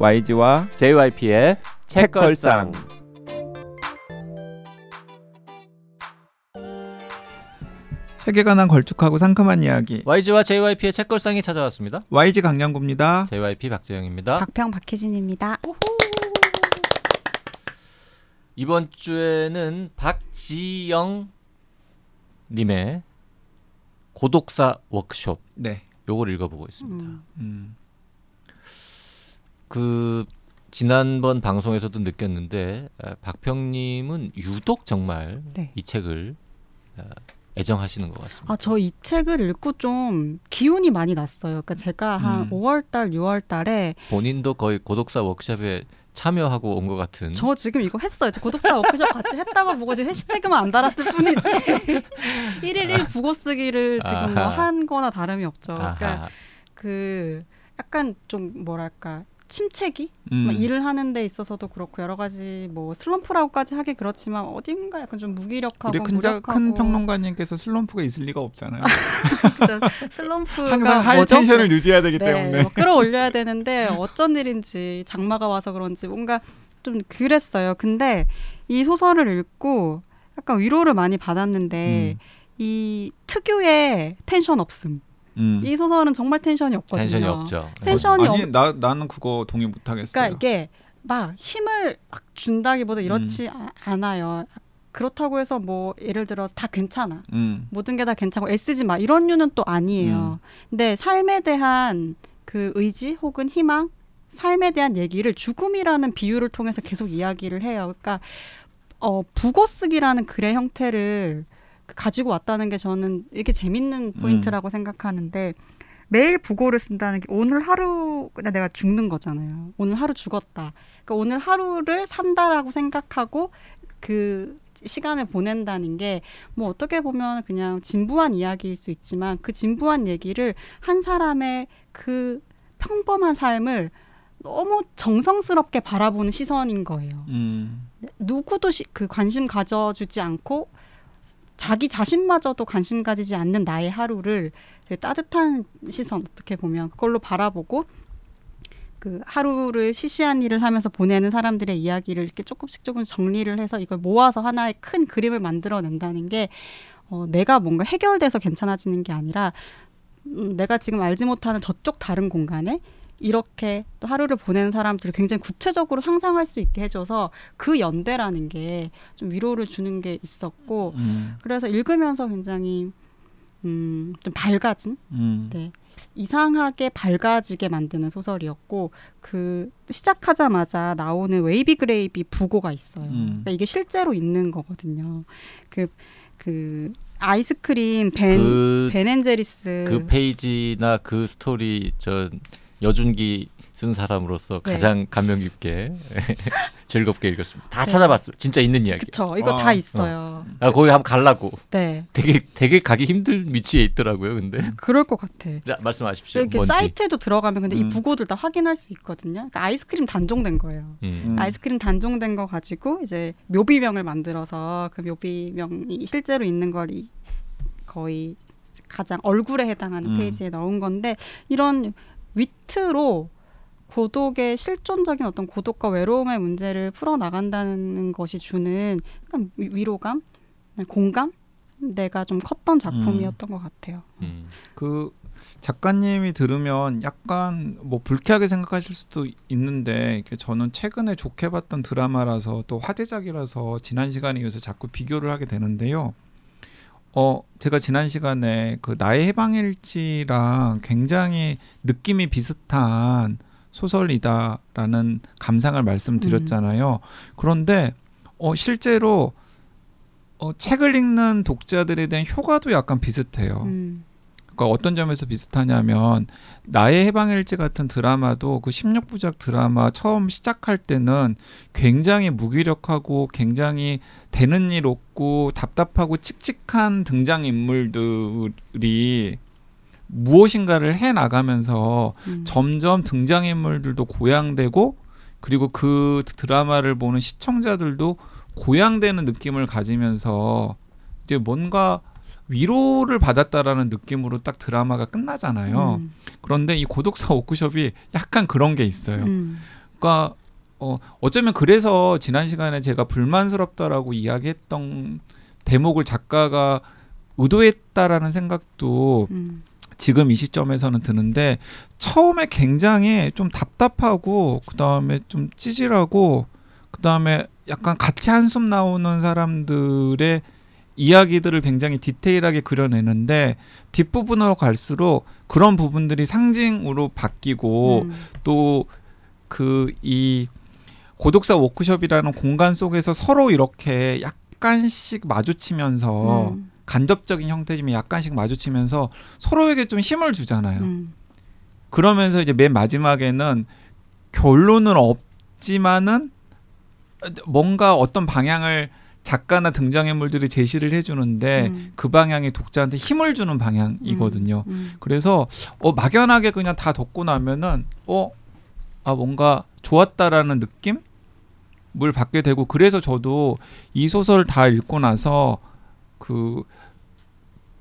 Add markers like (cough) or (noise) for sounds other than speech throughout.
YG와 JYP의 책걸상. 책에 관한 걸쭉하고 상큼한 이야기 YG와 JYP의 책걸상이 찾아왔습니다. YG 강량구입니다. JYP 박재영입니다. 박평 박혜진입니다. 이번 주에는 박지영 님의 고독사 워크숍 네. 요걸 읽어보고 있습니다. 음. 음. 그 지난번 방송에서도 느꼈는데 에, 박평님은 유독 정말 네. 이 책을 어, 애정하시는 것 같습니다. 아, 저 이 책을 읽고 좀 기운이 많이 났어요. 그러니까 제가 한 음. 5월 달, 6월 달에 본인도 거의 고독사 워크숍에 참여하고 온 것 같은. 저 지금 이거 했어요. 저 고독사 워크숍 같이 했다고 보고 지금 해시태그만 안 달았을 뿐이지. 1일 1 국어 쓰기를 지금 뭐. 한 거나 다름이 없죠. 그러니까 아하. 그 약간 좀 뭐랄까 침체기 음. 막 일을 하는 데 있어서도 그렇고 여러 가지 뭐 슬럼프라고까지 하기 그렇지만 어딘가 약간 좀 무기력하고 우리 큰, 자, 큰 평론가님께서 슬럼프가 있을 리가 없잖아요. (laughs) 슬럼프가 항상 high 뭐죠? tension을 유지해야 되기 네, 때문에. 뭐 끌어올려야 되는데 어쩐 일인지 장마가 와서 그런지 뭔가 좀 그랬어요. 근데 이 소설을 읽고 약간 위로를 많이 받았는데 음. 이 특유의 텐션 없음. 음. 이 소설은 정말 텐션이 없거든요. 텐션이 없죠. 텐션이 아니 없- 나 나는 그거 동의 못 하겠어요. 그러니까 이게 막 힘을 막 준다기보다 이렇지 음. 아- 않아요. 그렇다고 해서 뭐 예를 들어서 다 괜찮아. 음. 모든 게 다 괜찮고 애쓰지 마 이런 류는 또 아니에요. 근데 삶에 대한 그 의지 혹은 희망, 삶에 대한 얘기를 죽음이라는 비유를 통해서 계속 이야기를 해요. 그러니까 어 북어 쓰기라는 글의 형태를 가지고 왔다는 게 저는 이게 재밌는 포인트라고 생각하는데 매일 북어를 쓴다는 게 오늘 하루 내가 죽는 거잖아요. 오늘 하루 죽었다. 그러니까 오늘 하루를 산다라고 생각하고 그 시간을 보낸다는 게 뭐 어떻게 보면 그냥 진부한 이야기일 수 있지만 그 진부한 얘기를 한 사람의 그 평범한 삶을 너무 정성스럽게 바라보는 시선인 거예요. 음. 누구도 시, 그 관심 가져주지 않고 자기 자신마저도 관심 가지지 않는 나의 하루를 따뜻한 시선 어떻게 보면 그걸로 바라보고 그 하루를 시시한 일을 하면서 보내는 사람들의 이야기를 이렇게 조금씩 조금씩 정리를 해서 이걸 모아서 하나의 큰 그림을 만들어낸다는 게 어, 내가 뭔가 해결돼서 괜찮아지는 게 아니라 음, 내가 지금 알지 못하는 저쪽 다른 공간에 이렇게 또 하루를 보내는 사람들을 굉장히 구체적으로 상상할 수 있게 해줘서 그 연대라는 게 좀 위로를 주는 게 있었고 음. 그래서 읽으면서 굉장히 음, 좀 밝아진 음. 네. 이상하게 밝아지게 만드는 소설이었고 그 시작하자마자 나오는 Wavy Gravy 부고가 있어요. 음. 그러니까 이게 실제로 있는 거거든요. 그그 아이스크림 Ben 그, Ben & Jerry's 그 페이지나 그 스토리 저 여준기 쓴 사람으로서 네. 가장 감명 깊게 (laughs) 즐겁게 읽었습니다. 다 찾아봤어요. 진짜 있는 이야기. 그쵸 이거 아, 다 있어요. 아, 거기 한번 갈라고. 네 되게 되게 가기 힘든 위치에 있더라고요. 근데 그럴 것 같아. 자, 말씀하십시오. 이렇게 뭔지. 사이트에도 들어가면 근데 음. 이 부고들 다 확인할 수 있거든요. 그러니까 아이스크림 단종된 거예요. 음. 음. 아이스크림 단종된 거 가지고 이제 묘비명을 만들어서 그 묘비명이 실제로 있는 걸 이- 거의 가장 얼굴에 해당하는 음. 페이지에 넣은 건데 이런 위트로 고독의 실존적인 어떤 고독과 외로움의 문제를 풀어 나간다는 것이 주는 약간 위- 위로감, 공감, 내가 좀 컸던 작품이었던 것 같아요. 음. 그 작가님이 들으면 약간 뭐 불쾌하게 생각하실 수도 있는데 저는 최근에 좋게 봤던 드라마라서 또 화제작이라서 지난 시간에 이어서 자꾸 비교를 하게 되는데요. 어 제가 지난 시간에 그 나의 해방일지랑 굉장히 느낌이 비슷한 소설이다라는 감상을 말씀드렸잖아요. 그런데 어 실제로 어 책을 읽는 독자들에 대한 효과도 약간 비슷해요. 음, 그러니까 어떤 점에서 비슷하냐면 나의 해방일지 같은 드라마도 그 16부작 드라마 처음 시작할 때는 굉장히 무기력하고 굉장히 되는 일 없고 답답하고 칙칙한 등장 인물들이 무엇인가를 해 나가면서 음. 점점 등장 인물들도 고양되고 그리고 그 드라마를 보는 시청자들도 고양되는 느낌을 가지면서 이제 뭔가 위로를 받았다라는 느낌으로 딱 드라마가 끝나잖아요. 음, 그런데 이 고독사 워크숍이 약간 그런 게 있어요. 음, 그러니까 어 어쩌면 그래서 지난 시간에 제가 불만스럽다라고 이야기했던 대목을 작가가 의도했다라는 생각도 음. 지금 이 시점에서는 드는데 처음에 굉장히 좀 답답하고 그다음에 좀 찌질하고 그다음에 약간 같이 한숨 나오는 사람들의 이야기들을 굉장히 디테일하게 그려내는데 뒷부분으로 갈수록 그런 부분들이 상징으로 바뀌고 음. 또그이 고독사 워크숍이라는 공간 속에서 서로 이렇게 약간씩 마주치면서 음. 간접적인 형태지만 약간씩 마주치면서 서로에게 좀 힘을 주잖아요. 음. 그러면서 이제 맨 마지막에는 결론은 없지만은 뭔가 어떤 방향을 작가나 등장인물들이 제시를 해주는데 음. 그 방향이 독자한테 힘을 주는 방향이거든요. 음. 그래서 어 막연하게 그냥 다 덮고 나면은 어 아 뭔가 좋았다라는 느낌 을 받게 되고 그래서 저도 이 소설 다 읽고 나서 그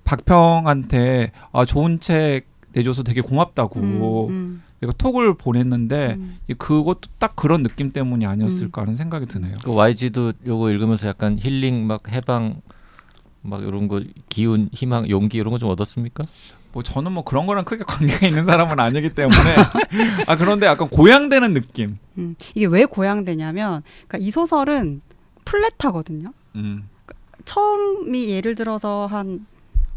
박평한테 아 좋은 책 내줘서 되게 고맙다고 음. 내가 톡을 보냈는데 음. 이 그것도 딱 그런 느낌 때문이 아니었을까 하는 생각이 드네요. 그 YG도 요거 읽으면서 약간 힐링 막 해방 막 이런 거 기운 희망 용기 이런 거 좀 얻었습니까? 뭐 저는 뭐 그런 거랑 크게 (laughs) 관계가 있는 사람은 아니기 때문에 아 그런데 약간 고양되는 느낌. 음. 이게 왜 고양되냐면 그러니까 이 소설은 플랫하거든요. 음. 처음이 예를 들어서 한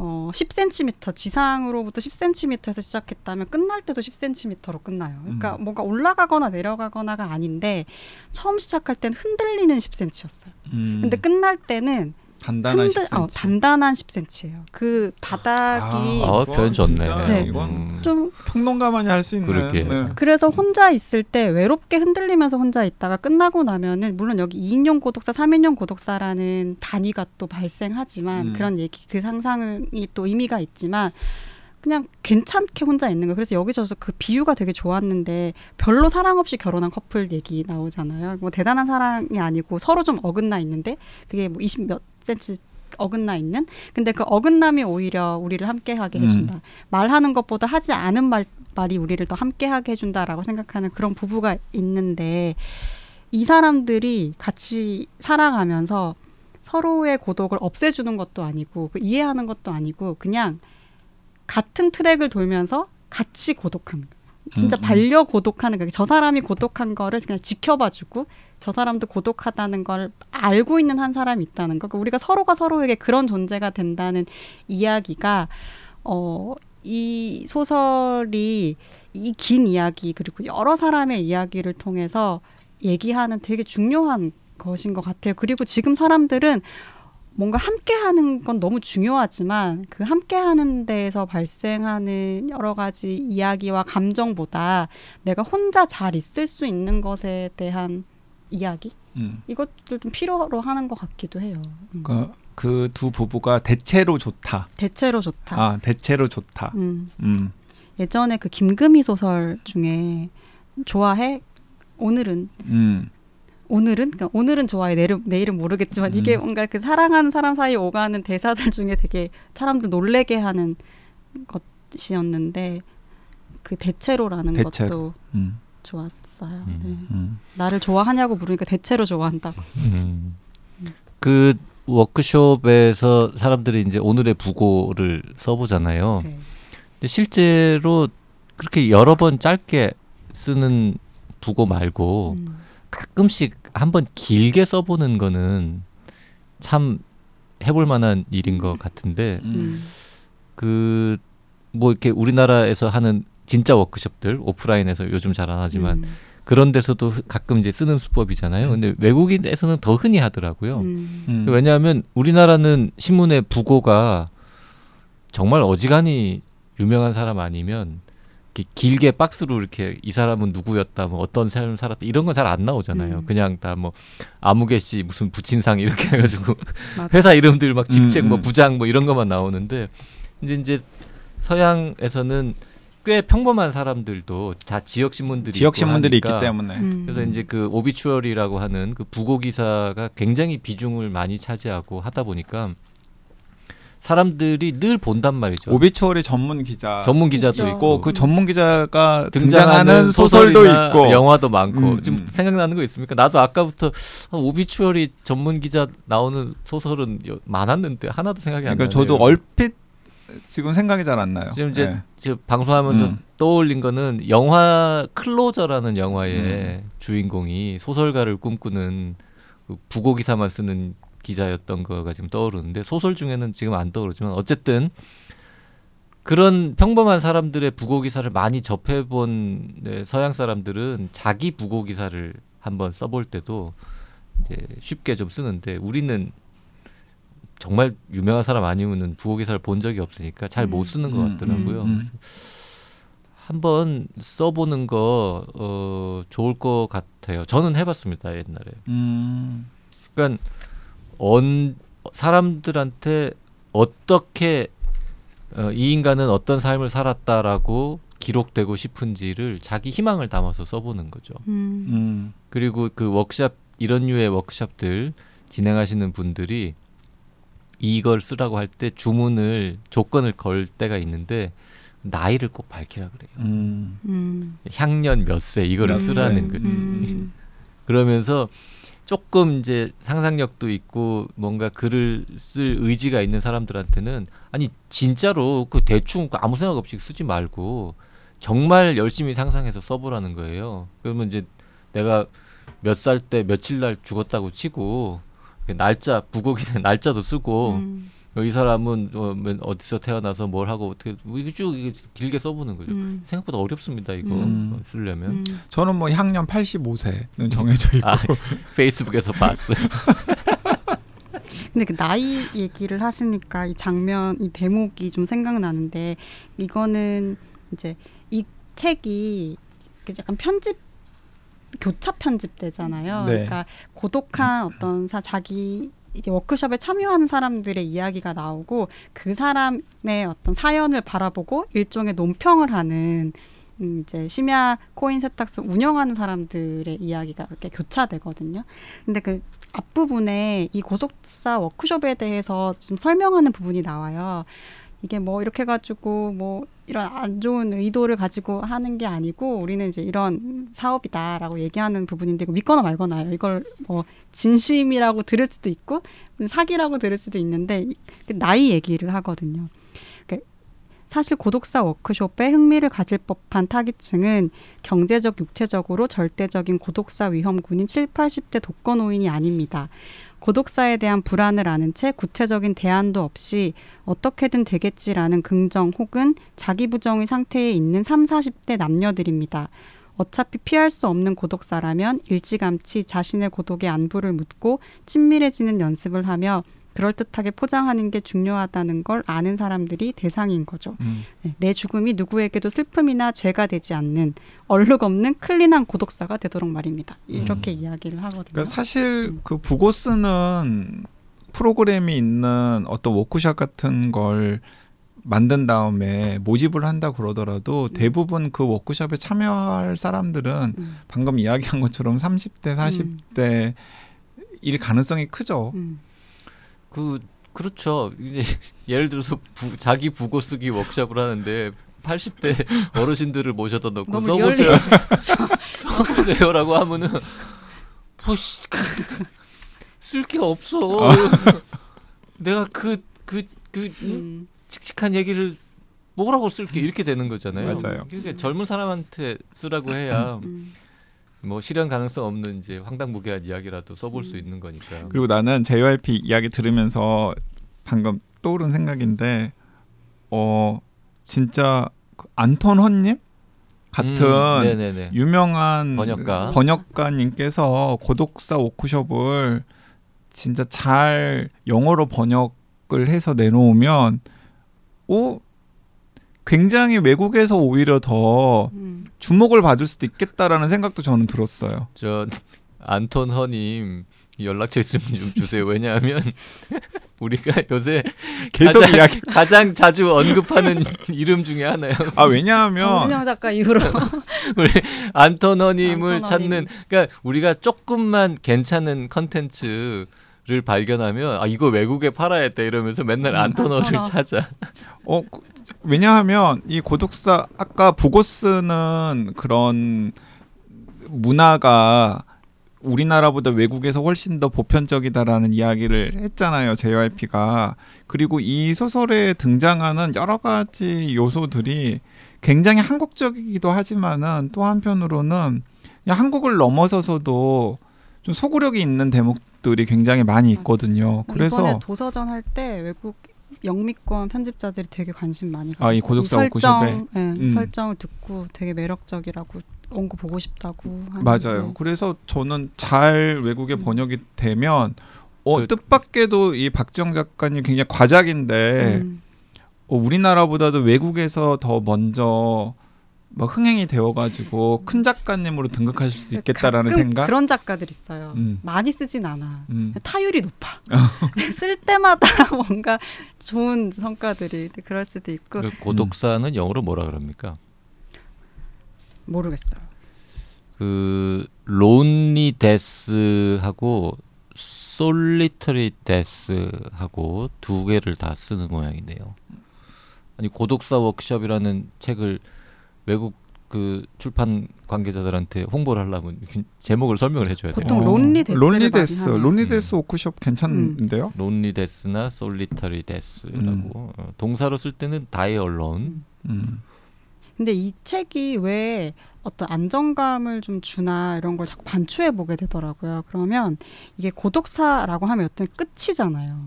어, 10cm 지상으로부터 10cm에서 시작했다면 끝날 때도 10cm로 끝나요. 그러니까 음. 뭔가 올라가거나 내려가거나가 아닌데 처음 시작할 땐 흔들리는 10cm였어요. 음. 근데 끝날 때는 단단한 흔들 10cm. 어, 단단한 10cm예요. 그 바닥이 어, 이건 표현 좋네. 네. 이건 음. 좀 평론가만이 할 수 있는. 그러게. 네. 그래서 혼자 있을 때 외롭게 흔들리면서 혼자 있다가 끝나고 나면은 물론 여기 2인용 고독사, 3인용 고독사라는 단위가 또 발생하지만 음. 그런 얘기 그 상상이 또 의미가 있지만 그냥 괜찮게 혼자 있는 거. 그래서 여기서 그 비유가 되게 좋았는데 별로 사랑 없이 결혼한 커플 얘기 나오잖아요. 뭐 대단한 사랑이 아니고 서로 좀 어긋나 있는데 그게 뭐 20몇 센치 어긋나 있는 근데 그 어긋남이 오히려 우리를 함께하게 음. 해준다. 말하는 것보다 하지 않은 말 말이 우리를 더 함께하게 해준다라고 생각하는 그런 부부가 있는데 이 사람들이 같이 살아가면서 서로의 고독을 없애주는 것도 아니고 그 이해하는 것도 아니고 그냥 같은 트랙을 돌면서 같이 고독한. 진짜 음, 음. 반려 고독하는 거예요. 저 사람이 고독한 거를 그냥 지켜봐주고 저 사람도 고독하다는 걸 알고 있는 한 사람이 있다는 거. 그러니까 우리가 서로가 서로에게 그런 존재가 된다는 이야기가 어, 이 소설이 이 긴 이야기 그리고 여러 사람의 이야기를 통해서 얘기하는 되게 중요한 것인 것 같아요. 그리고 지금 사람들은 뭔가 함께 하는 건 너무 중요하지만 그 함께 하는 데에서 발생하는 여러 가지 이야기와 감정보다 내가 혼자 잘 있을 수 있는 것에 대한 이야기 음. 이것도 좀 필요로 하는 것 같기도 해요. 음. 그러니까 그 두 부부가 대체로 좋다. 대체로 좋다. 아 대체로 좋다. 음. 음. 예전에 그 김금희 소설 중에 좋아해 오늘은 음. 오늘은 그러니까 오늘은 좋아해 내일은 내일은 모르겠지만 이게 음. 뭔가 그 사랑하는 사람 사이 오가는 대사들 중에 되게 사람들 놀래게 하는 것이었는데 그 대체로라는 대체로. 것도 음. 좋았어요. 음. 네. 음. 나를 좋아하냐고 물으니까 대체로 좋아한다고. 음. 그 워크숍에서 사람들이 이제 오늘의 부고를 써보잖아요. 네. 근데 실제로 그렇게 여러 번 짧게 쓰는 부고 말고 음. 가끔씩 한번 길게 써보는 거는 참 해볼 만한 일인 것 같은데 음. 음. 그뭐 이렇게 우리나라에서 하는 진짜 워크숍들 오프라인에서 요즘 잘 안 하지만 음. 그런 데서도 가끔 이제 쓰는 수법이잖아요. 근데 외국인에서는 더 흔히 하더라고요. 음. 음. 왜냐하면 우리나라는 신문의 부고가 정말 어지간히 유명한 사람 아니면 길게 박스로 이렇게 이 사람은 누구였다, 뭐 어떤 삶을 살았다 이런 건 잘 안 나오잖아요. 음. 그냥 다 뭐 아무개 씨 무슨 부친상 이렇게 (laughs) 해가지고. 회사 이름들 막 직책 음, 뭐 음. 부장 뭐 이런 것만 나오는데 이제 이제 서양에서는 꽤 평범한 사람들도 다 지역 신문들이 지역 신문들이 있기 때문에. 음. 그래서 이제 그 오비추어리라고 하는 그 부고 기사가 굉장히 비중을 많이 차지하고 하다 보니까 사람들이 늘 본단 말이죠. 오비추어리 전문 기자 전문 기자도 있죠. 있고 있고 그 전문 기자가 등장하는 소설도 있고 영화도 많고 음, 지금 음. 생각나는 거 있습니까? 나도 아까부터 아, 오비추어리 전문 기자 나오는 소설은 여- 많았는데 하나도 생각이 안 그러니까 나네요. 저도 얼핏 지금 생각이 잘 안 나요. 지금 이제 네. 지금 방송하면서 음. 떠올린 거는 영화 클로저라는 영화의 음. 주인공이 소설가를 꿈꾸는 그 부고 기사만 쓰는 기자였던 거가 지금 떠오르는데 소설 중에는 지금 안 떠오르지만 어쨌든 그런 평범한 사람들의 부고 기사를 많이 접해본 네, 서양 사람들은 자기 부고 기사를 한번 써볼 때도 이제 쉽게 좀 쓰는데 우리는 정말 유명한 사람 아니면은 부고 기사를 본 적이 없으니까 잘못 음. 쓰는 것 음, 같더라고요. 음, 음. 한번 써보는 거 어, 좋을 것 같아요. 저는 해봤습니다 옛날에. 음. 그러니까 언 사람들한테 어떻게 어, 이 인간은 어떤 삶을 살았다라고 기록되고 싶은지를 자기 희망을 담아서 써보는 거죠. 음. 음. 그리고 그 워크샵 이런 류의 워크샵들 진행하시는 분들이 이걸 쓰라고 할 때 주문을 조건을 걸 때가 있는데 나이를 꼭 밝히라 그래요. 음. 음. 향년 몇 세 이거를 몇 쓰라는 세. 거지. 음. (laughs) 그러면서 조금 이제 상상력도 있고 뭔가 글을 쓸 의지가 있는 사람들한테는 아니 진짜로 그 대충 아무 생각 없이 쓰지 말고 정말 열심히 상상해서 써보라는 거예요. 그러면 이제 내가 몇 살 때 며칠 날 죽었다고 치고 그 날짜 부곡이나 (laughs) 날짜도 쓰고 음. 이 사람은 어, 맨 어디서 태어나서 뭘 하고 어떻게 뭐 이게 쭉 길게 써보는 거죠. 음. 생각보다 어렵습니다 이거 음. 어, 쓰려면 음. 저는 뭐 향년 85세는 정해져 있고 아 (laughs) 페이스북에서 봤어요. (laughs) 근데 그 나이 얘기를 하시니까 이 장면, 이 대목이 좀 생각나는데 이거는 이제 이 책이 약간 편집 교차 편집되잖아요. 네. 그러니까 고독한 어떤 사, 자기 이제 워크숍에 참여하는 사람들의 이야기가 나오고 그 사람의 어떤 사연을 바라보고 일종의 논평을 하는 음, 이제 심야 코인 세탁소 운영하는 사람들의 이야기가 이렇게 교차되거든요. 근데 그 앞부분에 이 고속사 워크숍에 대해서 좀 설명하는 부분이 나와요. 이게 뭐 이렇게 해가지고 뭐 이런 안 좋은 의도를 가지고 하는 게 아니고 우리는 이제 이런 사업이다라고 얘기하는 부분인데 믿거나 말거나요. 이걸 뭐 진심이라고 들을 수도 있고 사기라고 들을 수도 있는데 이- 그 나이 얘기를 하거든요. 그 사실 고독사 워크숍에 흥미를 가질 법한 타깃층은 경제적, 육체적으로 절대적인 고독사 위험군인 7, 80대 독거 노인이 아닙니다. 고독사에 대한 불안을 아는 채 구체적인 대안도 없이 어떻게든 되겠지라는 긍정 혹은 자기 부정의 상태에 있는 3, 40대 남녀들입니다. 어차피 피할 수 없는 고독사라면 일찌감치 자신의 고독의 안부를 묻고 친밀해지는 연습을 하며 그럴듯하게 포장하는 게 중요하다는 걸 아는 사람들이 대상인 거죠. 음. 네, 내 죽음이 누구에게도 슬픔이나 죄가 되지 않는 얼룩 없는 clean한 고독사가 되도록 말입니다. 이렇게 이야기를 하거든요. 그러니까 사실 그 부고스는 프로그램이 있는 어떤 워크샵 같은 걸 만든 다음에 모집을 한다 그러더라도 대부분 그 워크숍에 참여할 사람들은 음, 방금 이야기한 것처럼 30대, 40대 일 가능성이 크죠. 음. 그 그렇죠. (laughs) 예를 들어서 부, 자기 부고 쓰기 워크숍을 하는데 80대 어르신들을 모셔다 놓고 써보세요. (laughs) 써보세요라고 하면은 뭐씨 (laughs) 쓸 게 없어. 내가 그 그그 음. 칙칙한 얘기를 뭐라고 쓸게 이렇게 되는 거잖아요. 맞아요. 그러니까 젊은 사람한테 쓰라고 해야 음. 뭐 실현 가능성 없는 이제 황당무계한 이야기라도 써볼 수 있는 거니까. 그리고 나는 JYP 이야기 들으면서 방금 떠오른 생각인데 어 진짜 그 안톤 헌님 같은 음. 유명한 번역가. 번역가님께서 고독사 워크숍을 진짜 잘 영어로 번역을 해서 내놓으면 오 굉장히 외국에서 오히려 더 음. 주목을 받을 수도 있겠다라는 생각도 저는 들었어요. 저 안톤 허님 연락처 있으면 좀 주세요. 왜냐하면 (laughs) 우리가 요새 계속 가장, 이야기. 가장 자주 언급하는 이름 중에 하나요. 아 왜냐하면 정진영 작가 이후로 (laughs) 우리 안톤 허님을 안톤 찾는. 그러니까 우리가 조금만 괜찮은 컨텐츠를 를 발견하면 아 이거 외국에 팔아야 돼 이러면서 맨날 음, 안토너를 안토너. 찾아. 어 그- 왜냐하면 이 고독사 아까 부고스는 그런 문화가 우리나라보다 외국에서 훨씬 더 보편적이다라는 이야기를 했잖아요. JYP가 그리고 이 소설에 등장하는 여러 가지 요소들이 굉장히 한국적이기도 하지만은 또 한편으로는 그냥 한국을 넘어서서도 좀 소구력이 있는 대목들이 굉장히 많이 있거든요. 그래서 이번에 도서전 할 때 외국 영미권 편집자들이 되게 관심 많이 아, 이 가졌어요. 고독사 설정? 예, 음. 설정을 듣고 되게 매력적이라고 원고 보고 싶다고 하는 맞아요. 거. 그래서 저는 잘 외국에 음. 번역이 되면 어, 그- 뜻밖에도 이 박정 작가님 굉장히 과작인데 음. 어, 우리나라보다도 외국에서 더 먼저 뭐 흥행이 되어가지고 큰 작가님으로 등극하실 수 있겠다라는 생각. 그런 작가들 있어요. 음. 많이 쓰진 않아. 음. 타율이 높아. (laughs) 쓸 때마다 (laughs) 뭔가 좋은 성과들이 그럴 수도 있고 그 고독사는 영어로 뭐라 그럽니까? 모르겠어요. 그 lonely death하고 solitary death하고 두 개를 다 쓰는 모양인데요. 아니 고독사 워크숍이라는 책을 외국 그 출판 관계자들한테 홍보를 하려면 제목을 설명을 해줘야 돼요. 보통 lonely death를 lonely 많이 death, 하네요. lonely death 워크숍 괜찮은데요? lonely death나 solitary death라고 음. 어, 동사로 쓸 때는 die alone 음. 근데 이 책이 왜 어떤 안정감을 좀 주나 이런 걸 자꾸 반추해 보게 되더라고요. 그러면 이게 고독사라고 하면 어떤 끝이잖아요.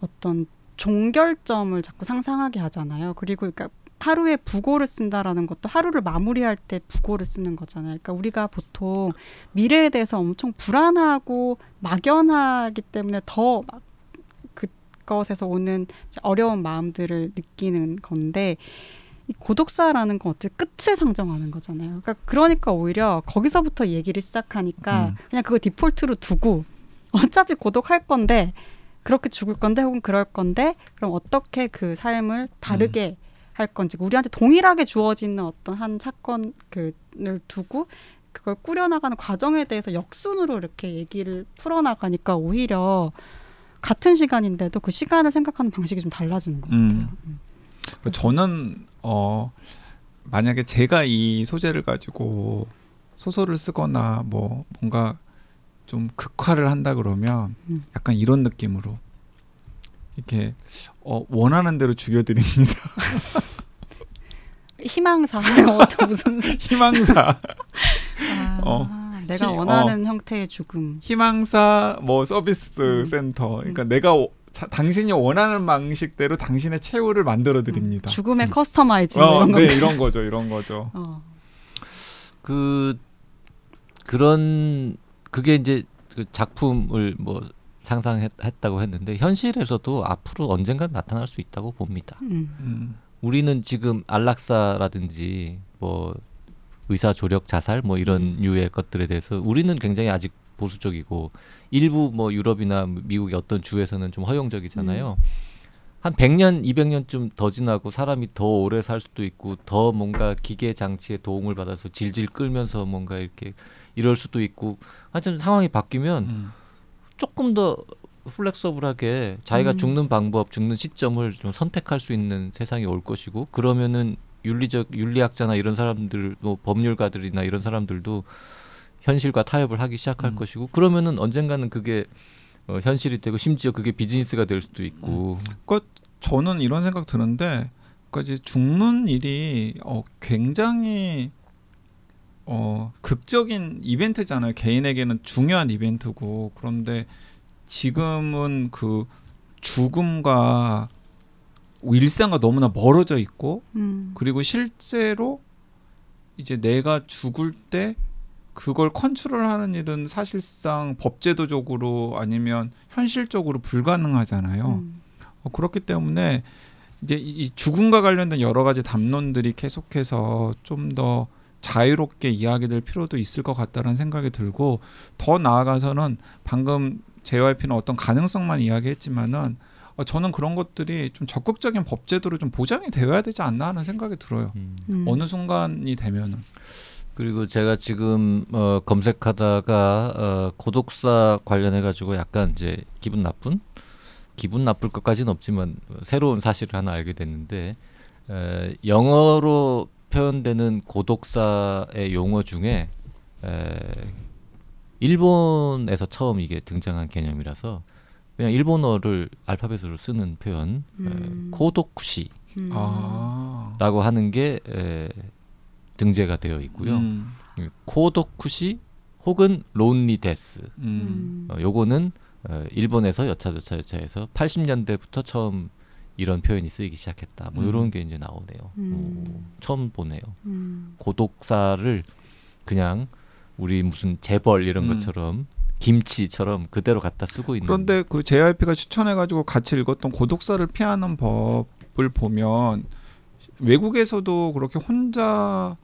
어떤 종결점을 자꾸 상상하게 하잖아요. 그리고 그러니까 하루에 부고를 쓴다라는 것도 하루를 마무리할 때 부고를 쓰는 거잖아요. 그러니까 우리가 보통 미래에 대해서 엄청 불안하고 막연하기 때문에 더 막 그것에서 오는 어려운 마음들을 느끼는 건데 이 고독사라는 건 어떻게 끝을 상정하는 거잖아요. 그러니까 그러니까 오히려 거기서부터 얘기를 시작하니까 음. 그냥 그거 디폴트로 두고 어차피 고독할 건데 그렇게 죽을 건데 혹은 그럴 건데 그럼 어떻게 그 삶을 다르게 할 건지 우리한테 동일하게 주어지는 어떤 한 사건 그를 두고 그걸 꾸려나가는 과정에 대해서 역순으로 이렇게 얘기를 풀어나가니까 오히려 같은 시간인데도 그 시간을 생각하는 방식이 좀 달라지는 것 같아요. 음. 저는 어 만약에 제가 이 소재를 가지고 소설을 쓰거나 뭐 뭔가 좀 극화를 한다 그러면 음. 약간 이런 느낌으로 이렇게 어, 원하는 대로 죽여드립니다. (laughs) 희망사 (laughs) 어떤 무슨 (laughs) 희망사, 아, 어. 내가 희- 원하는 형태의 죽음. 희망사 뭐 서비스 음. 센터. 그러니까 내가 오- 자- 당신이 원하는 방식대로 당신의 최후를 만들어 드립니다. 죽음의 음. customizing 어, 이런 거. 네, 이런 거죠, 이런 거죠. 어. 그 그런 그게 이제 그 작품을 뭐 상상했다고 했는데 현실에서도 앞으로 언젠가 나타날 수 있다고 봅니다. 음. 음. 우리는 지금 안락사라든지 뭐 의사 조력 자살 뭐 이런 음. 류의 것들에 대해서 우리는 굉장히 아직 보수적이고 일부 뭐 유럽이나 미국의 어떤 주에서는 좀 허용적이잖아요. 한 100년, 200년쯤 더 지나고 사람이 더 오래 살 수도 있고 더 뭔가 기계 장치의 도움을 받아서 질질 끌면서 뭔가 이렇게 이럴 수도 있고 하여튼 상황이 바뀌면 음. 조금 더 플렉서블하게 자기가 음. 죽는 방법, 죽는 시점을 좀 선택할 수 있는 세상이 올 것이고 그러면은 윤리적 윤리학자나 이런 사람들, 뭐 법률가들이나 이런 사람들도 현실과 타협을 하기 시작할 음. 것이고 그러면은 언젠가는 그게 어, 현실이 되고 심지어 그게 비즈니스가 될 수도 있고 저는 이런 생각 드는데 그러니까 이제 죽는 일이 어, 굉장히 어, 극적인 이벤트잖아요. 개인에게는 중요한 이벤트고 그런데 지금은 그 죽음과 일상과 너무나 멀어져 있고 음. 그리고 실제로 이제 내가 죽을 때 그걸 컨트롤하는 일은 사실상 법제도적으로 아니면 현실적으로 불가능하잖아요. 음. 어, 그렇기 때문에 이제 이이 죽음과 관련된 여러 가지 담론들이 계속해서 좀더 자유롭게 이야기될 필요도 있을 것 같다는 생각이 들고 더 나아가서는 방금 JYP는 어떤 가능성만 이야기했지만은 어, 저는 그런 것들이 좀 적극적인 법제도로 좀 보장이 되어야 되지 않나 하는 생각이 들어요. 음. 음. 어느 순간이 되면은 그리고 제가 지금 어, 검색하다가 어, 고독사 관련해 가지고 약간 이제 기분 나쁜 기분 나쁠 것까지는 없지만 새로운 사실을 하나 알게 됐는데 에, 영어로 표현되는 고독사의 용어 중에 에, 일본에서 처음 이게 등장한 개념이라서 그냥 일본어를 알파벳으로 쓰는 표현 음. 에, 코도쿠시라고 음. 아. 하는 게 에, 등재가 되어 있고요. 음. 코도쿠시 혹은 론리데스. 음. 음. 어, 요거는 어, 일본에서 여차저차여차해서 80년대부터 처음 이런 표현이 쓰이기 시작했다. 뭐 음. 이런 게 이제 나오네요. 음. 오, 처음 보네요. 음. 고독사를 그냥 우리 무슨 재벌 이런 음. 것처럼 김치처럼 그대로 갖다 쓰고 있는. 그런데 그 JYP가 추천해가지고 같이 읽었던 고독사를 피하는 법을 보면 외국에서도 그렇게 혼자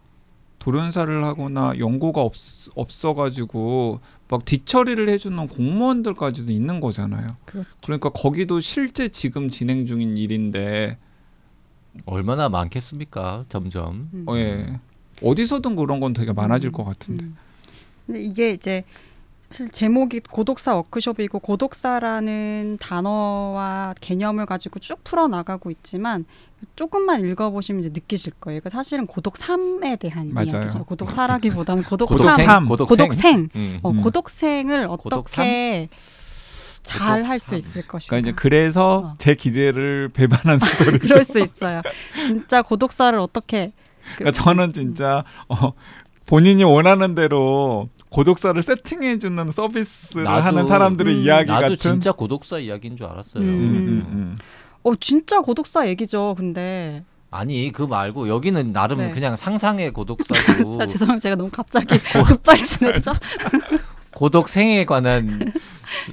돌연사를 하거나 연고가 없, 없어가지고 막 뒷처리를 해주는 공무원들까지도 있는 거잖아요. 그렇죠. 그러니까 거기도 실제 지금 진행 중인 일인데 얼마나 많겠습니까? 점점. 음. 어, 예. 어디서든 그런 건 되게 많아질 음, 것 같은데. 음. 근데 이게 이제 사실 제목이 고독사 워크숍이고 고독사라는 단어와 개념을 가지고 쭉 풀어 나가고 있지만 조금만 읽어보시면 이제 느끼실 거예요. 이거 사실은 고독 삶에 대한 맞아요. 이야기죠. 고독 사라기보다는 고독 고독생, 삶, 고독생. 고독생, 음. 어, 음. 고독생을 고독 어떻게 잘 할 수 있을 것인가. 그러니까 이제 그래서 어. 제 기대를 배반한 (laughs) 소설이죠. 그럴 수 있어요. 진짜 고독사를 어떻게 그- 그러니까 저는 진짜 어, 본인이 원하는 대로 고독사를 세팅해주는 서비스를 나도- 하는 사람들의 음. 이야기 나도 같은. 진짜 고독사 이야기인 줄 알았어요. 음, 음. 음, 음. 어 진짜 고독사 얘기죠. 근데 아니 그 말고 여기는 나름 네. 그냥 상상의 고독사고 (laughs) 진짜 죄송합니다. 제가 너무 갑자기 (laughs) 급발진했죠. (laughs) 고독생에 관한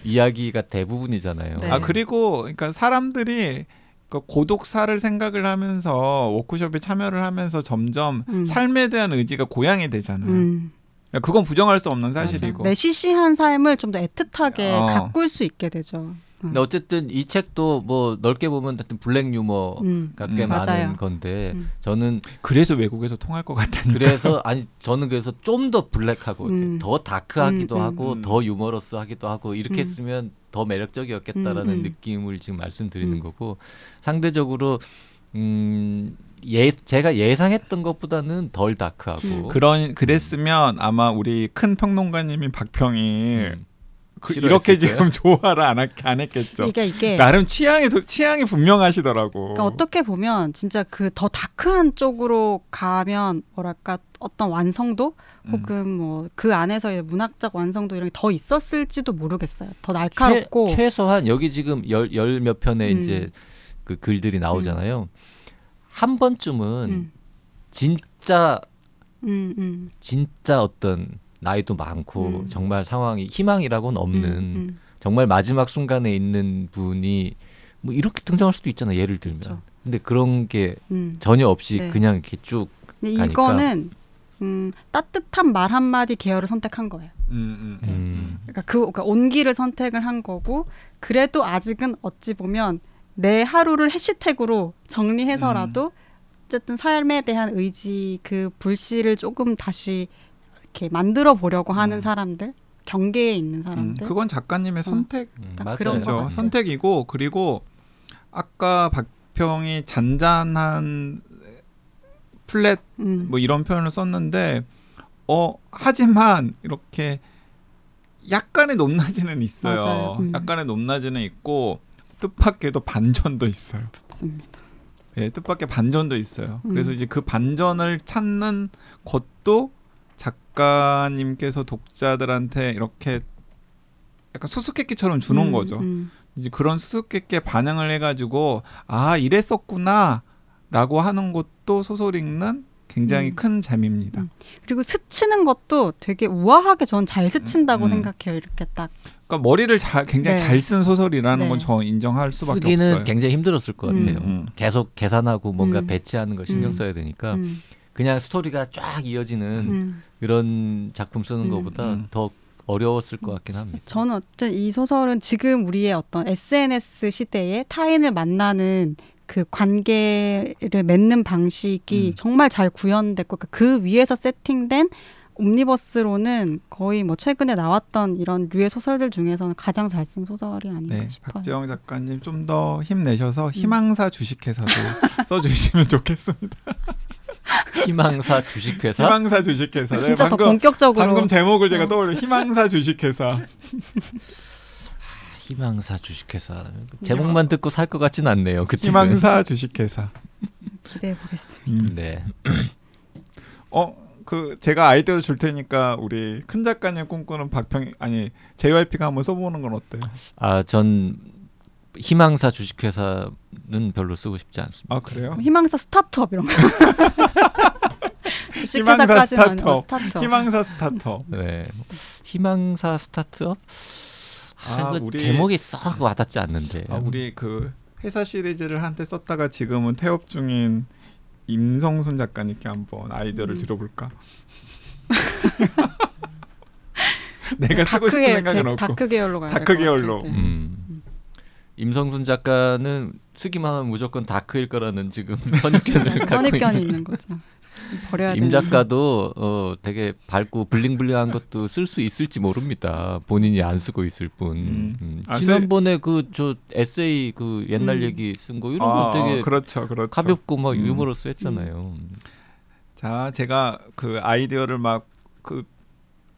이야기가 대부분이잖아요. 네. 아 그리고 그러니까 사람들이 그 고독사를 생각을 하면서 워크숍에 참여를 하면서 점점 음. 삶에 대한 의지가 고양이 되잖아요. 음. 그건 부정할 수 없는 맞아. 사실이고. 내 시시한 삶을 좀 더 애틋하게 어. 가꿀 수 있게 되죠. 근데 어쨌든 이 책도 뭐 넓게 보면 하여튼 블랙 유머가 음. 꽤 음. 많은 맞아요. 건데 음. 저는 그래서 외국에서 통할 것 같다니까. 그래서 아니 저는 그래서 좀 더 블랙하고 음. 더 다크하기도 음, 음. 하고 음. 더 유머러스하기도 하고 이렇게 음. 했으면 더 매력적이었겠다라는 음, 음. 느낌을 지금 말씀드리는 음. 거고 상대적으로 음, 예 제가 예상했던 것보다는 덜 다크하고 음. 그런 그랬으면 아마 우리 큰 평론가님인 박평이 음. 그 이렇게 지금 (laughs) 조화를 안, 하, 안 했겠죠. 이게 이게 나름 취향이 도- 취향이 분명하시더라고. 그러니까 어떻게 보면 진짜 그 더 다크한 쪽으로 가면 뭐랄까 어떤 완성도 음. 혹은 뭐그 안에서의 문학적 완성도 이런 게 더 있었을지도 모르겠어요. 더 날카롭고 최, 소한 여기 지금 열 열 몇 편의 음. 이제 그 글들이 나오잖아요. 한 번쯤은 음, 진짜 음, 음, 진짜 어떤 나이도 많고 음. 정말 상황이 희망이라고는 없는 음, 정말 마지막 순간에 있는 분이 뭐 이렇게 등장할 수도 있잖아 예를 들면 그렇죠. 근데 그런 게 음. 전혀 없이 네. 그냥 이렇게 쭉 근데 가니까. 이거는 음, 따뜻한 말 한마디 계열을 선택한 거예요. 음, 음, 음. 음, 그러니까 그 그러니까 온기를 선택을 한 거고 그래도 아직은 어찌 보면 내 하루를 해시태그로 정리해서라도 어쨌든 삶에 대한 의지 그 불씨를 조금 다시 이렇게 만들어 보려고 하는 음. 사람들 경계에 있는 음, 사람들 그건 작가님의 선택 음, 딱 맞아요. 그런 것 그렇죠. 선택이고 그리고 아까 박평이 잔잔한 플랫 음. 뭐 이런 표현을 썼는데 어 하지만 이렇게 약간의 높낮이는 있어요. 음. 약간의 높낮이는 있고 뜻밖에도 반전도 있어요. 맞습니다. 예, 뜻밖의 반전도 있어요. 음. 그래서 이제 그 반전을 찾는 것도 작가님께서 독자들한테 이렇게 약간 수수께끼처럼 주는 음, 거죠. 음. 이제 그런 수수께끼 반응을 해가지고 아 이랬었구나라고 하는 것도 소설 읽는 굉장히 음. 큰 재미입니다. 음. 그리고 스치는 것도 되게 우아하게 전 잘 스친다고 음. 생각해요. 이렇게 딱 그러니까 머리를 잘 굉장히 네. 잘쓴 소설이라는 네. 건저 인정할 수밖에 쓰기는 없어요. 굉장히 힘들었을 것 음. 같아요. 음. 계속 계산하고 뭔가 음. 배치하는 거 신경 음. 써야 되니까 음, 그냥 스토리가 쫙 이어지는 음. 그런 작품 쓰는 음. 것보다 음. 더 어려웠을 것 같긴 합니다. 저는 어쨌든 이 소설은 지금 우리의 어떤 SNS 시대에 타인을 만나는 그 관계를 맺는 방식이 음. 정말 잘 구현됐고 그그 위에서 세팅된 옴니버스로는 거의 뭐 최근에 나왔던 이런 류의 소설들 중에서는 가장 잘 쓴 소설이 아닌가 네, 싶어요. 박재영 작가님 좀 더 힘내셔서 희망사 주식회사도 (laughs) 써주시면 좋겠습니다. (laughs) 희망사 주식회사 희망사 주식회사. 네, 진짜 더 방금, 본격적으로 방금 제목을 제가 어. 떠올려 희망사 주식회사. (laughs) 희망사 주식회사 제목만 듣고 살 것 같진 않네요. 그. 희망사 주식회사. (laughs) 기대해 보겠습니다. 음. 네. 어, 그 제가 아이디어 줄 테니까 우리 큰 작가님 꿈꾸는 박평 아니 JYP가 한번 써보는 건 어때요? 아 전 희망사 주식회사는 별로 쓰고 싶지 않습니다. 아 그래요? 희망사 스타트업 이런 거. (laughs) 희망사 스타트업. 스타트업. 희망사 starter. 네. 희망사 스타트업 아, 아, 이거 우리- 제목이 썩 와닿지 않는데. 아, 우리 그 회사 시리즈를 한때 썼다가 지금은 태업 중인 임성순 작가님께 한번 아이디어를 음. 들어볼까? (laughs) 내가 쓰고 싶은 생각은 데- 없고 dark 계열로 가야 dark 계열로. 네. 음. 임성순 작가는 쓰기만 하면 무조건 dark일 거라는 지금 선입견을 (laughs) 갖고 선입견이 있는 거죠. 버려야 임. 작가도 어 되게 밝고 블링블링한 것도 쓸 수 있을지 모릅니다. 본인이 안 쓰고 있을 뿐. 음. 음. 아, 지난번에 그 저 에세이 그 옛날 음. 얘기 쓴 거 이런 거 아, 되게 그렇죠, 그렇죠. 가볍고 막 음. 유머러스 했잖아요. 자, 제가 그 아이디어를 막그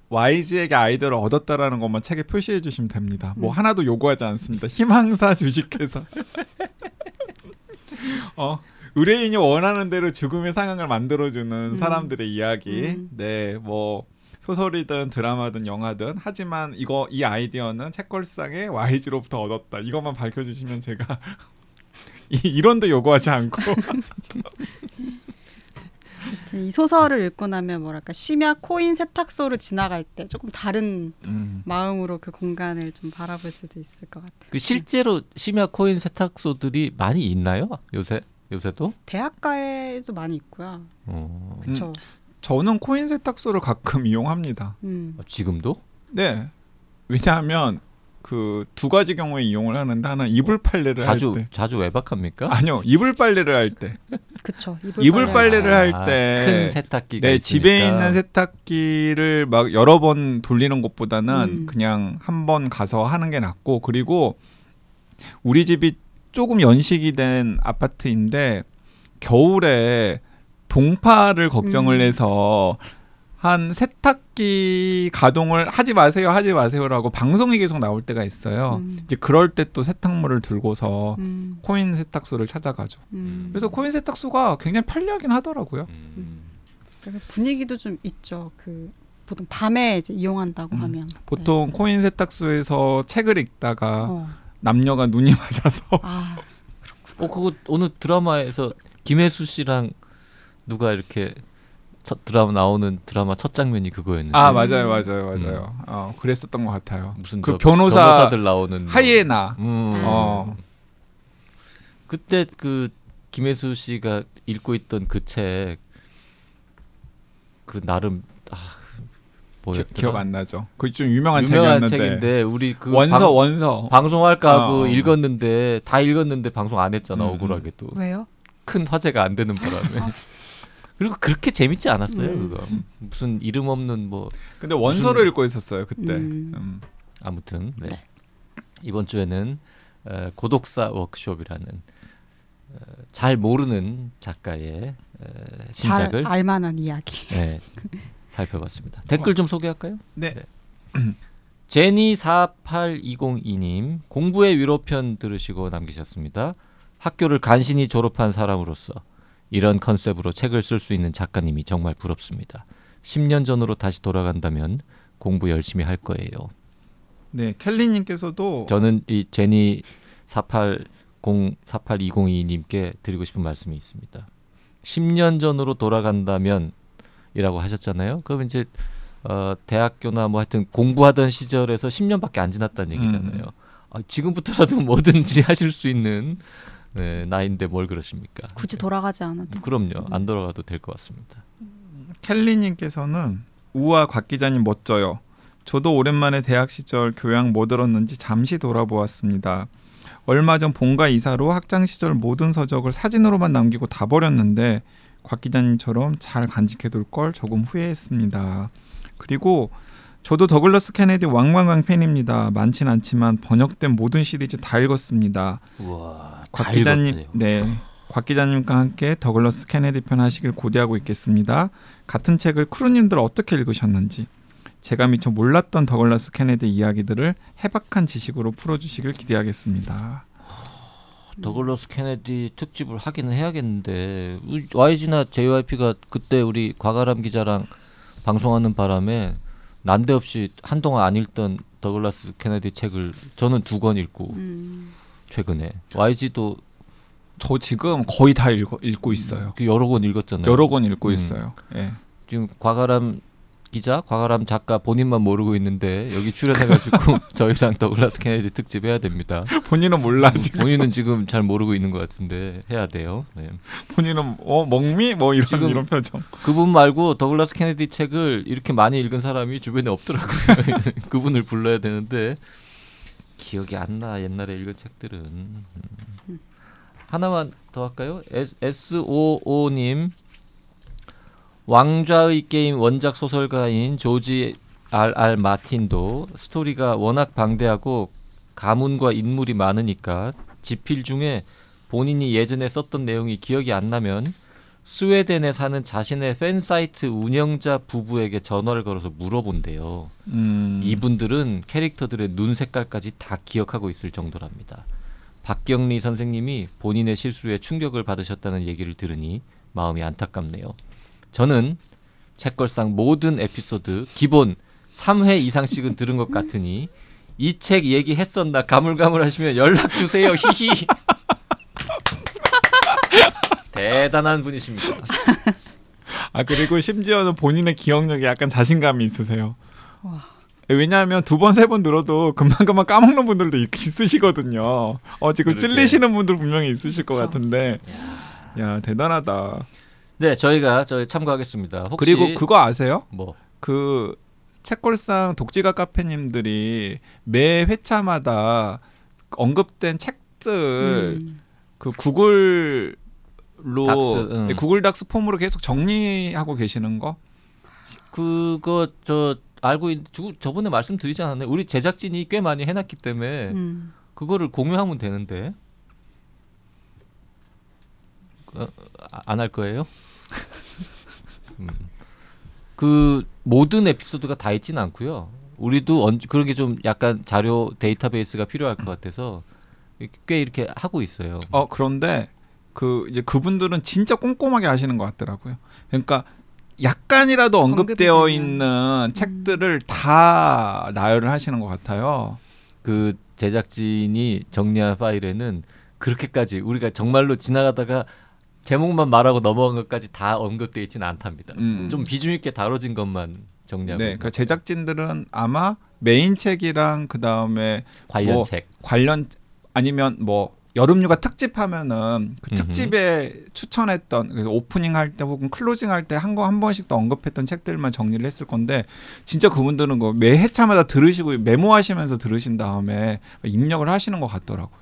YG에게 아이디어를 얻었다라는 것만 책에 표시해 주시면 됩니다. 뭐 음. 하나도 요구하지 않습니다. 희망사 주식회사. (laughs) 어, 의뢰인이 원하는 대로 죽음의 상황을 만들어주는 음. 사람들의 이야기. 음. 네, 뭐 소설이든 드라마든 영화든 하지만 이거 이 아이디어는 책걸상에 YG로부터 얻었다. 이것만 밝혀주시면 제가 (laughs) 이, 이론도 요구하지 않고 이 소설을 읽고 나면 뭐랄까 심야 코인 세탁소를 지나갈 때 조금 다른 음. 마음으로 그 공간을 좀 바라볼 수도 있을 것 같아요. 그 실제로 심야 코인 세탁소들이 많이 있나요? 요새 요새도? 대학가에도 많이 있고요. 어, 그렇죠. 저는 코인 세탁소를 가끔 이용합니다. 음. 지금도? 네. 왜냐하면 그 두 가지 경우에 이용을 하는데 하나는 이불 빨래를 자주 할 때. 자주 외박합니까? 아니요. 이불 빨래를 할 때. (laughs) 그쵸. 이불 빨래를 할 아, 때큰 세탁기가 네, 있으니까. 집에 있는 세탁기를 막 여러 번 돌리는 것보다는 음. 그냥 한 번 가서 하는 게 낫고 그리고 우리 집이 조금 연식이 된 아파트인데 겨울에 동파를 걱정을 음. 해서 한 세탁기 가동을 하지 마세요, 하지 마세요라고 방송이 계속 나올 때가 있어요. 음. 이제 그럴 때 또 세탁물을 들고서 음. 코인 세탁소를 찾아가죠. 음. 그래서 코인 세탁소가 굉장히 편리하긴 하더라고요. 음. 제가 분위기도 좀 있죠. 그 보통 밤에 이제 이용한다고 음. 하면 보통 코인 세탁소에서 책을 네. 읽다가 어. 남녀가 눈이 (laughs) 맞아서. 아 어 그거 어느 드라마에서 김혜수 씨랑 누가 이렇게 첫 드라마 나오는 드라마 첫 장면이 그거였는데? 아 맞아요 맞아요 맞아요. 어 그랬었던 것 같아요. 무슨 그저 변호사 변호사 들 나오는 뭐. 하이에나. 음. 어. 그때 그 김혜수 씨가 읽고 있던 그 책 그 나름 아 뭐였더라? 기, 억 안 나죠 그 좀 유명한, 유명한 책이었는데 책인데 우리 그 원서 방, 원서 방송할까 하고 어. 읽었는데 다 읽었는데 방송 안 했잖아 음, 억울하게도 왜요? 큰 화제가 안 되는 바람에 (laughs) 그리고 그렇게 재밌지 않았어요 음. 그거 무슨 이름 없는 뭐 근데 원서를 읽고 있었어요 그때 음. 음. 아무튼 네. 이번 주에는 어, 고독사 워크숍이라는 어, 잘 모르는 작가의 어, 잘 신작을 알만한 이야기. 네, (laughs) 살펴봤습니다. 댓글 좀 소개할까요? 네. (clears throat) 제니 48202님 공부의 위로편 들으시고 남기셨습니다. 학교를 간신히 졸업한 사람으로서 이런 컨셉으로 책을 쓸 수 있는 작가님이 정말 부럽습니다. 10년 전으로 다시 돌아간다면 공부 열심히 할 거예요. 네 켈리님께서도 저는 이 제니 480 48202님께 드리고 싶은 말씀이 있습니다. 10년 전으로 돌아간다면 이라고 하셨잖아요. 그럼 이제 어, 대학교나 뭐 하여튼 공부하던 시절에서 10년밖에 안 지났다는 얘기잖아요. 음. 아, 지금부터라도 (laughs) 뭐든지 하실 수 있는 네, 나이인데 뭘 그러십니까? 굳이 돌아가지 않아도. 그럼요. 안 돌아가도 될 것 같습니다. 켈리님께서는 우와 곽 기자님 멋져요. 저도 오랜만에 대학 시절 교양 뭐 들었는지 잠시 돌아보았습니다. 얼마 전 본가 이사로 학창 시절 모든 서적을 사진으로만 남기고 다 버렸는데 곽 기자님처럼 잘 간직해둘 걸 조금 후회했습니다. 그리고 저도 더글러스 케네디 왕왕왕 팬입니다. 많진 않지만 번역된 모든 시리즈 다 읽었습니다. 우와. 곽 다 기자님, 읽었네요. 네, 곽 기자님과 함께 더글러스 케네디 편 하시길 고대하고 있겠습니다. 같은 책을 crew님들 어떻게 읽으셨는지 제가 미처 몰랐던 더글러스 케네디 이야기들을 해박한 지식으로 풀어주시길 기대하겠습니다. 더글러스 케네디 특집을 하기는 해야겠는데 YG나 JYP가 그때 우리 과가람 기자랑 방송하는 바람에 난데없이 한동안 안 읽던 더글라스 케네디 책을 저는 두 권 읽고 음. 최근에 YG도 저 지금 거의 다 읽어, 읽고 있어요. 그 여러 권 읽었잖아요. 여러 권 읽고 음. 있어요. 예. 지금 과가람 기자, 과가람 작가 본인만 모르고 있는데 여기 출연해가지고 (laughs) 저희랑 더글라스 케네디 특집 해야 됩니다. 본인은 몰라 지금. 본인은 지금 잘 모르고 있는 것 같은데 해야 돼요. 네. 본인은 어 먹미 뭐 이런 이런 표정. 그분 말고 더글라스 케네디 책을 이렇게 많이 읽은 사람이 주변에 없더라고요. (laughs) (laughs) 그분을 불러야 되는데 기억이 안 나. 옛날에 읽은 책들은 음. 하나만 더 할까요? S55님 왕좌의 게임 원작 소설가인 조지 R. R. 마틴도 스토리가 워낙 방대하고 가문과 인물이 많으니까 집필 중에 본인이 예전에 썼던 내용이 기억이 안 나면 스웨덴에 사는 자신의 팬 사이트 운영자 부부에게 전화를 걸어서 물어본대요. 음. 이분들은 캐릭터들의 눈 색깔까지 다 기억하고 있을 정도랍니다. 박경리 선생님이 본인의 실수에 충격을 받으셨다는 얘기를 들으니 마음이 안타깝네요. 저는 책걸상 모든 에피소드 기본 3회 이상씩은 들은 것 같으니 이 책 얘기했었나 가물가물 하시면 연락 주세요. 히히. (laughs) 대단한 분이십니다. 아 그리고 심지어는 본인의 기억력에 약간 자신감이 있으세요. 와. 왜냐하면 두 번 세번 들어도 금방 금방 까먹는 분들도 있- 있으시거든요. 어 지금 그러게. 찔리시는 분들 분명히 있으실 것 그쵸. 같은데, 야 대단하다. 네, 저희가 저희 참고하겠습니다. 혹시 그리고 그거 아세요? 뭐 그 책걸상 독지가 카페님들이 매 회차마다 언급된 책들 음. 그 구글 로 닥스, 응. 네, 구글 닥스 폼으로 계속 정리하고 계시는 거? 그거 저 알고 있 저- 저번에 말씀드리지 않았나요? 우리 제작진이 꽤 많이 해놨기 때문에 음. 그거를 공유하면 되는데 어, 안할 거예요? 음. 그 모든 에피소드가 다 있지는 않고요. 우리도 언, 그런 게 좀 약간 자료 데이터베이스가 필요할 것 같아서 꽤 이렇게 하고 있어요. 어 그런데 그 이제 그분들은 진짜 꼼꼼하게 하시는 것 같더라고요. 그러니까 약간이라도 언급되어. 있는 책들을 다 나열을 하시는 것 같아요. 그 제작진이 정리한 파일에는 그렇게까지 우리가 정말로 지나가다가 제목만 말하고 넘어간 것까지 다 언급되어 있지는 않답니다. 음. 좀 비중 있게 다뤄진 것만 정리하고 네, 그 제작진들은 아마 메인 책이랑 그 다음에 관련 뭐 책. 관련 아니면 뭐 여름휴가 특집하면은 그. 특집에 추천했던 오프닝 할 때 혹은 closing 할 때 한 거 한 번씩 더 언급했던 책들만 정리를 했을 건데 진짜 그분들은 그 매 회차마다 들으시고 메모하시면서 들으신 다음에 입력을 하시는 것 같더라고요.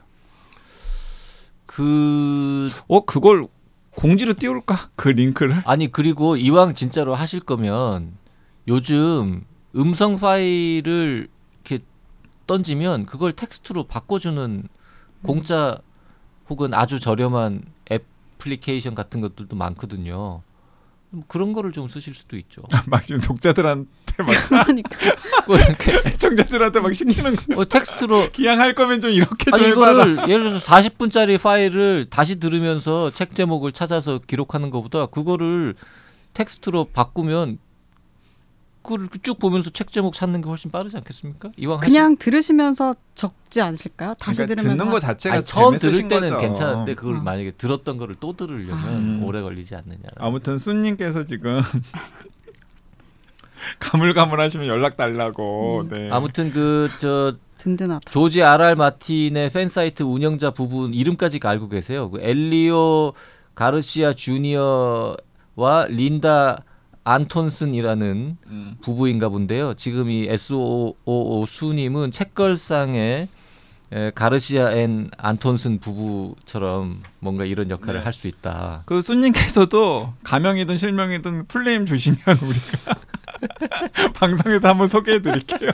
그 어 그걸 공지로 띄울까 그 링크를? 아니 그리고 이왕 진짜로 하실 거면 요즘 음성 파일을 이렇게 던지면 그걸 텍스트로 바꿔주는 공짜 혹은 아주 저렴한 애플리케이션 같은 것들도 많거든요. 그런 거를 좀 쓰실 수도 있죠. (laughs) 막 지금 독자들한테 막 그러니까 (laughs) 뭐 이렇게 애청자들한테 막 시키는 거. 어, 텍스트로 기왕 할 거면 좀 이렇게 좀 아니 해봐라. 이거를 예를 들어서 40분짜리 파일을 다시 들으면서 책 제목을 찾아서 기록하는 것보다 그거를 텍스트로 바꾸면 그걸 쭉 보면서 책 제목 찾는 게 훨씬 빠르지 않겠습니까? 이왕 하시- 그냥 들으시면서 적지 않으실까요? 다시 그러니까 들으면서 듣는 거 하- 자체가 아니, 처음 들을 때는 거죠. 괜찮은데 그걸 어. 만약에 들었던 거를 또 들으려면 아. 오래 걸리지 않느냐. 아무튼 순님께서 지금 (laughs) 가물가물하시면 연락 달라고. 음. 네. 아무튼 그저 든든하다. 조지 R.R. 마틴의 팬 사이트 운영자 부분 이름까지 알고 계세요. 그 엘리오 가르시아 주니어와 린다 안톤슨이라는 음. 부부인가 본데요. 지금 이 SOO 수님은 책걸상에 에, 가르시아 앤 안톤슨 부부처럼 뭔가 이런 역할을 네. 할수 있다. 그 수님께서도 가명이든 실명이든 full name 주시면 우리가 (laughs) 방송에서 한번 소개해 드릴게요.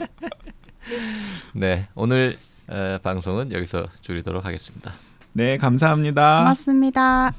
(laughs) 네, 오늘 에, 방송은 여기서 줄이도록 하겠습니다. 네, 감사합니다. 고맙습니다.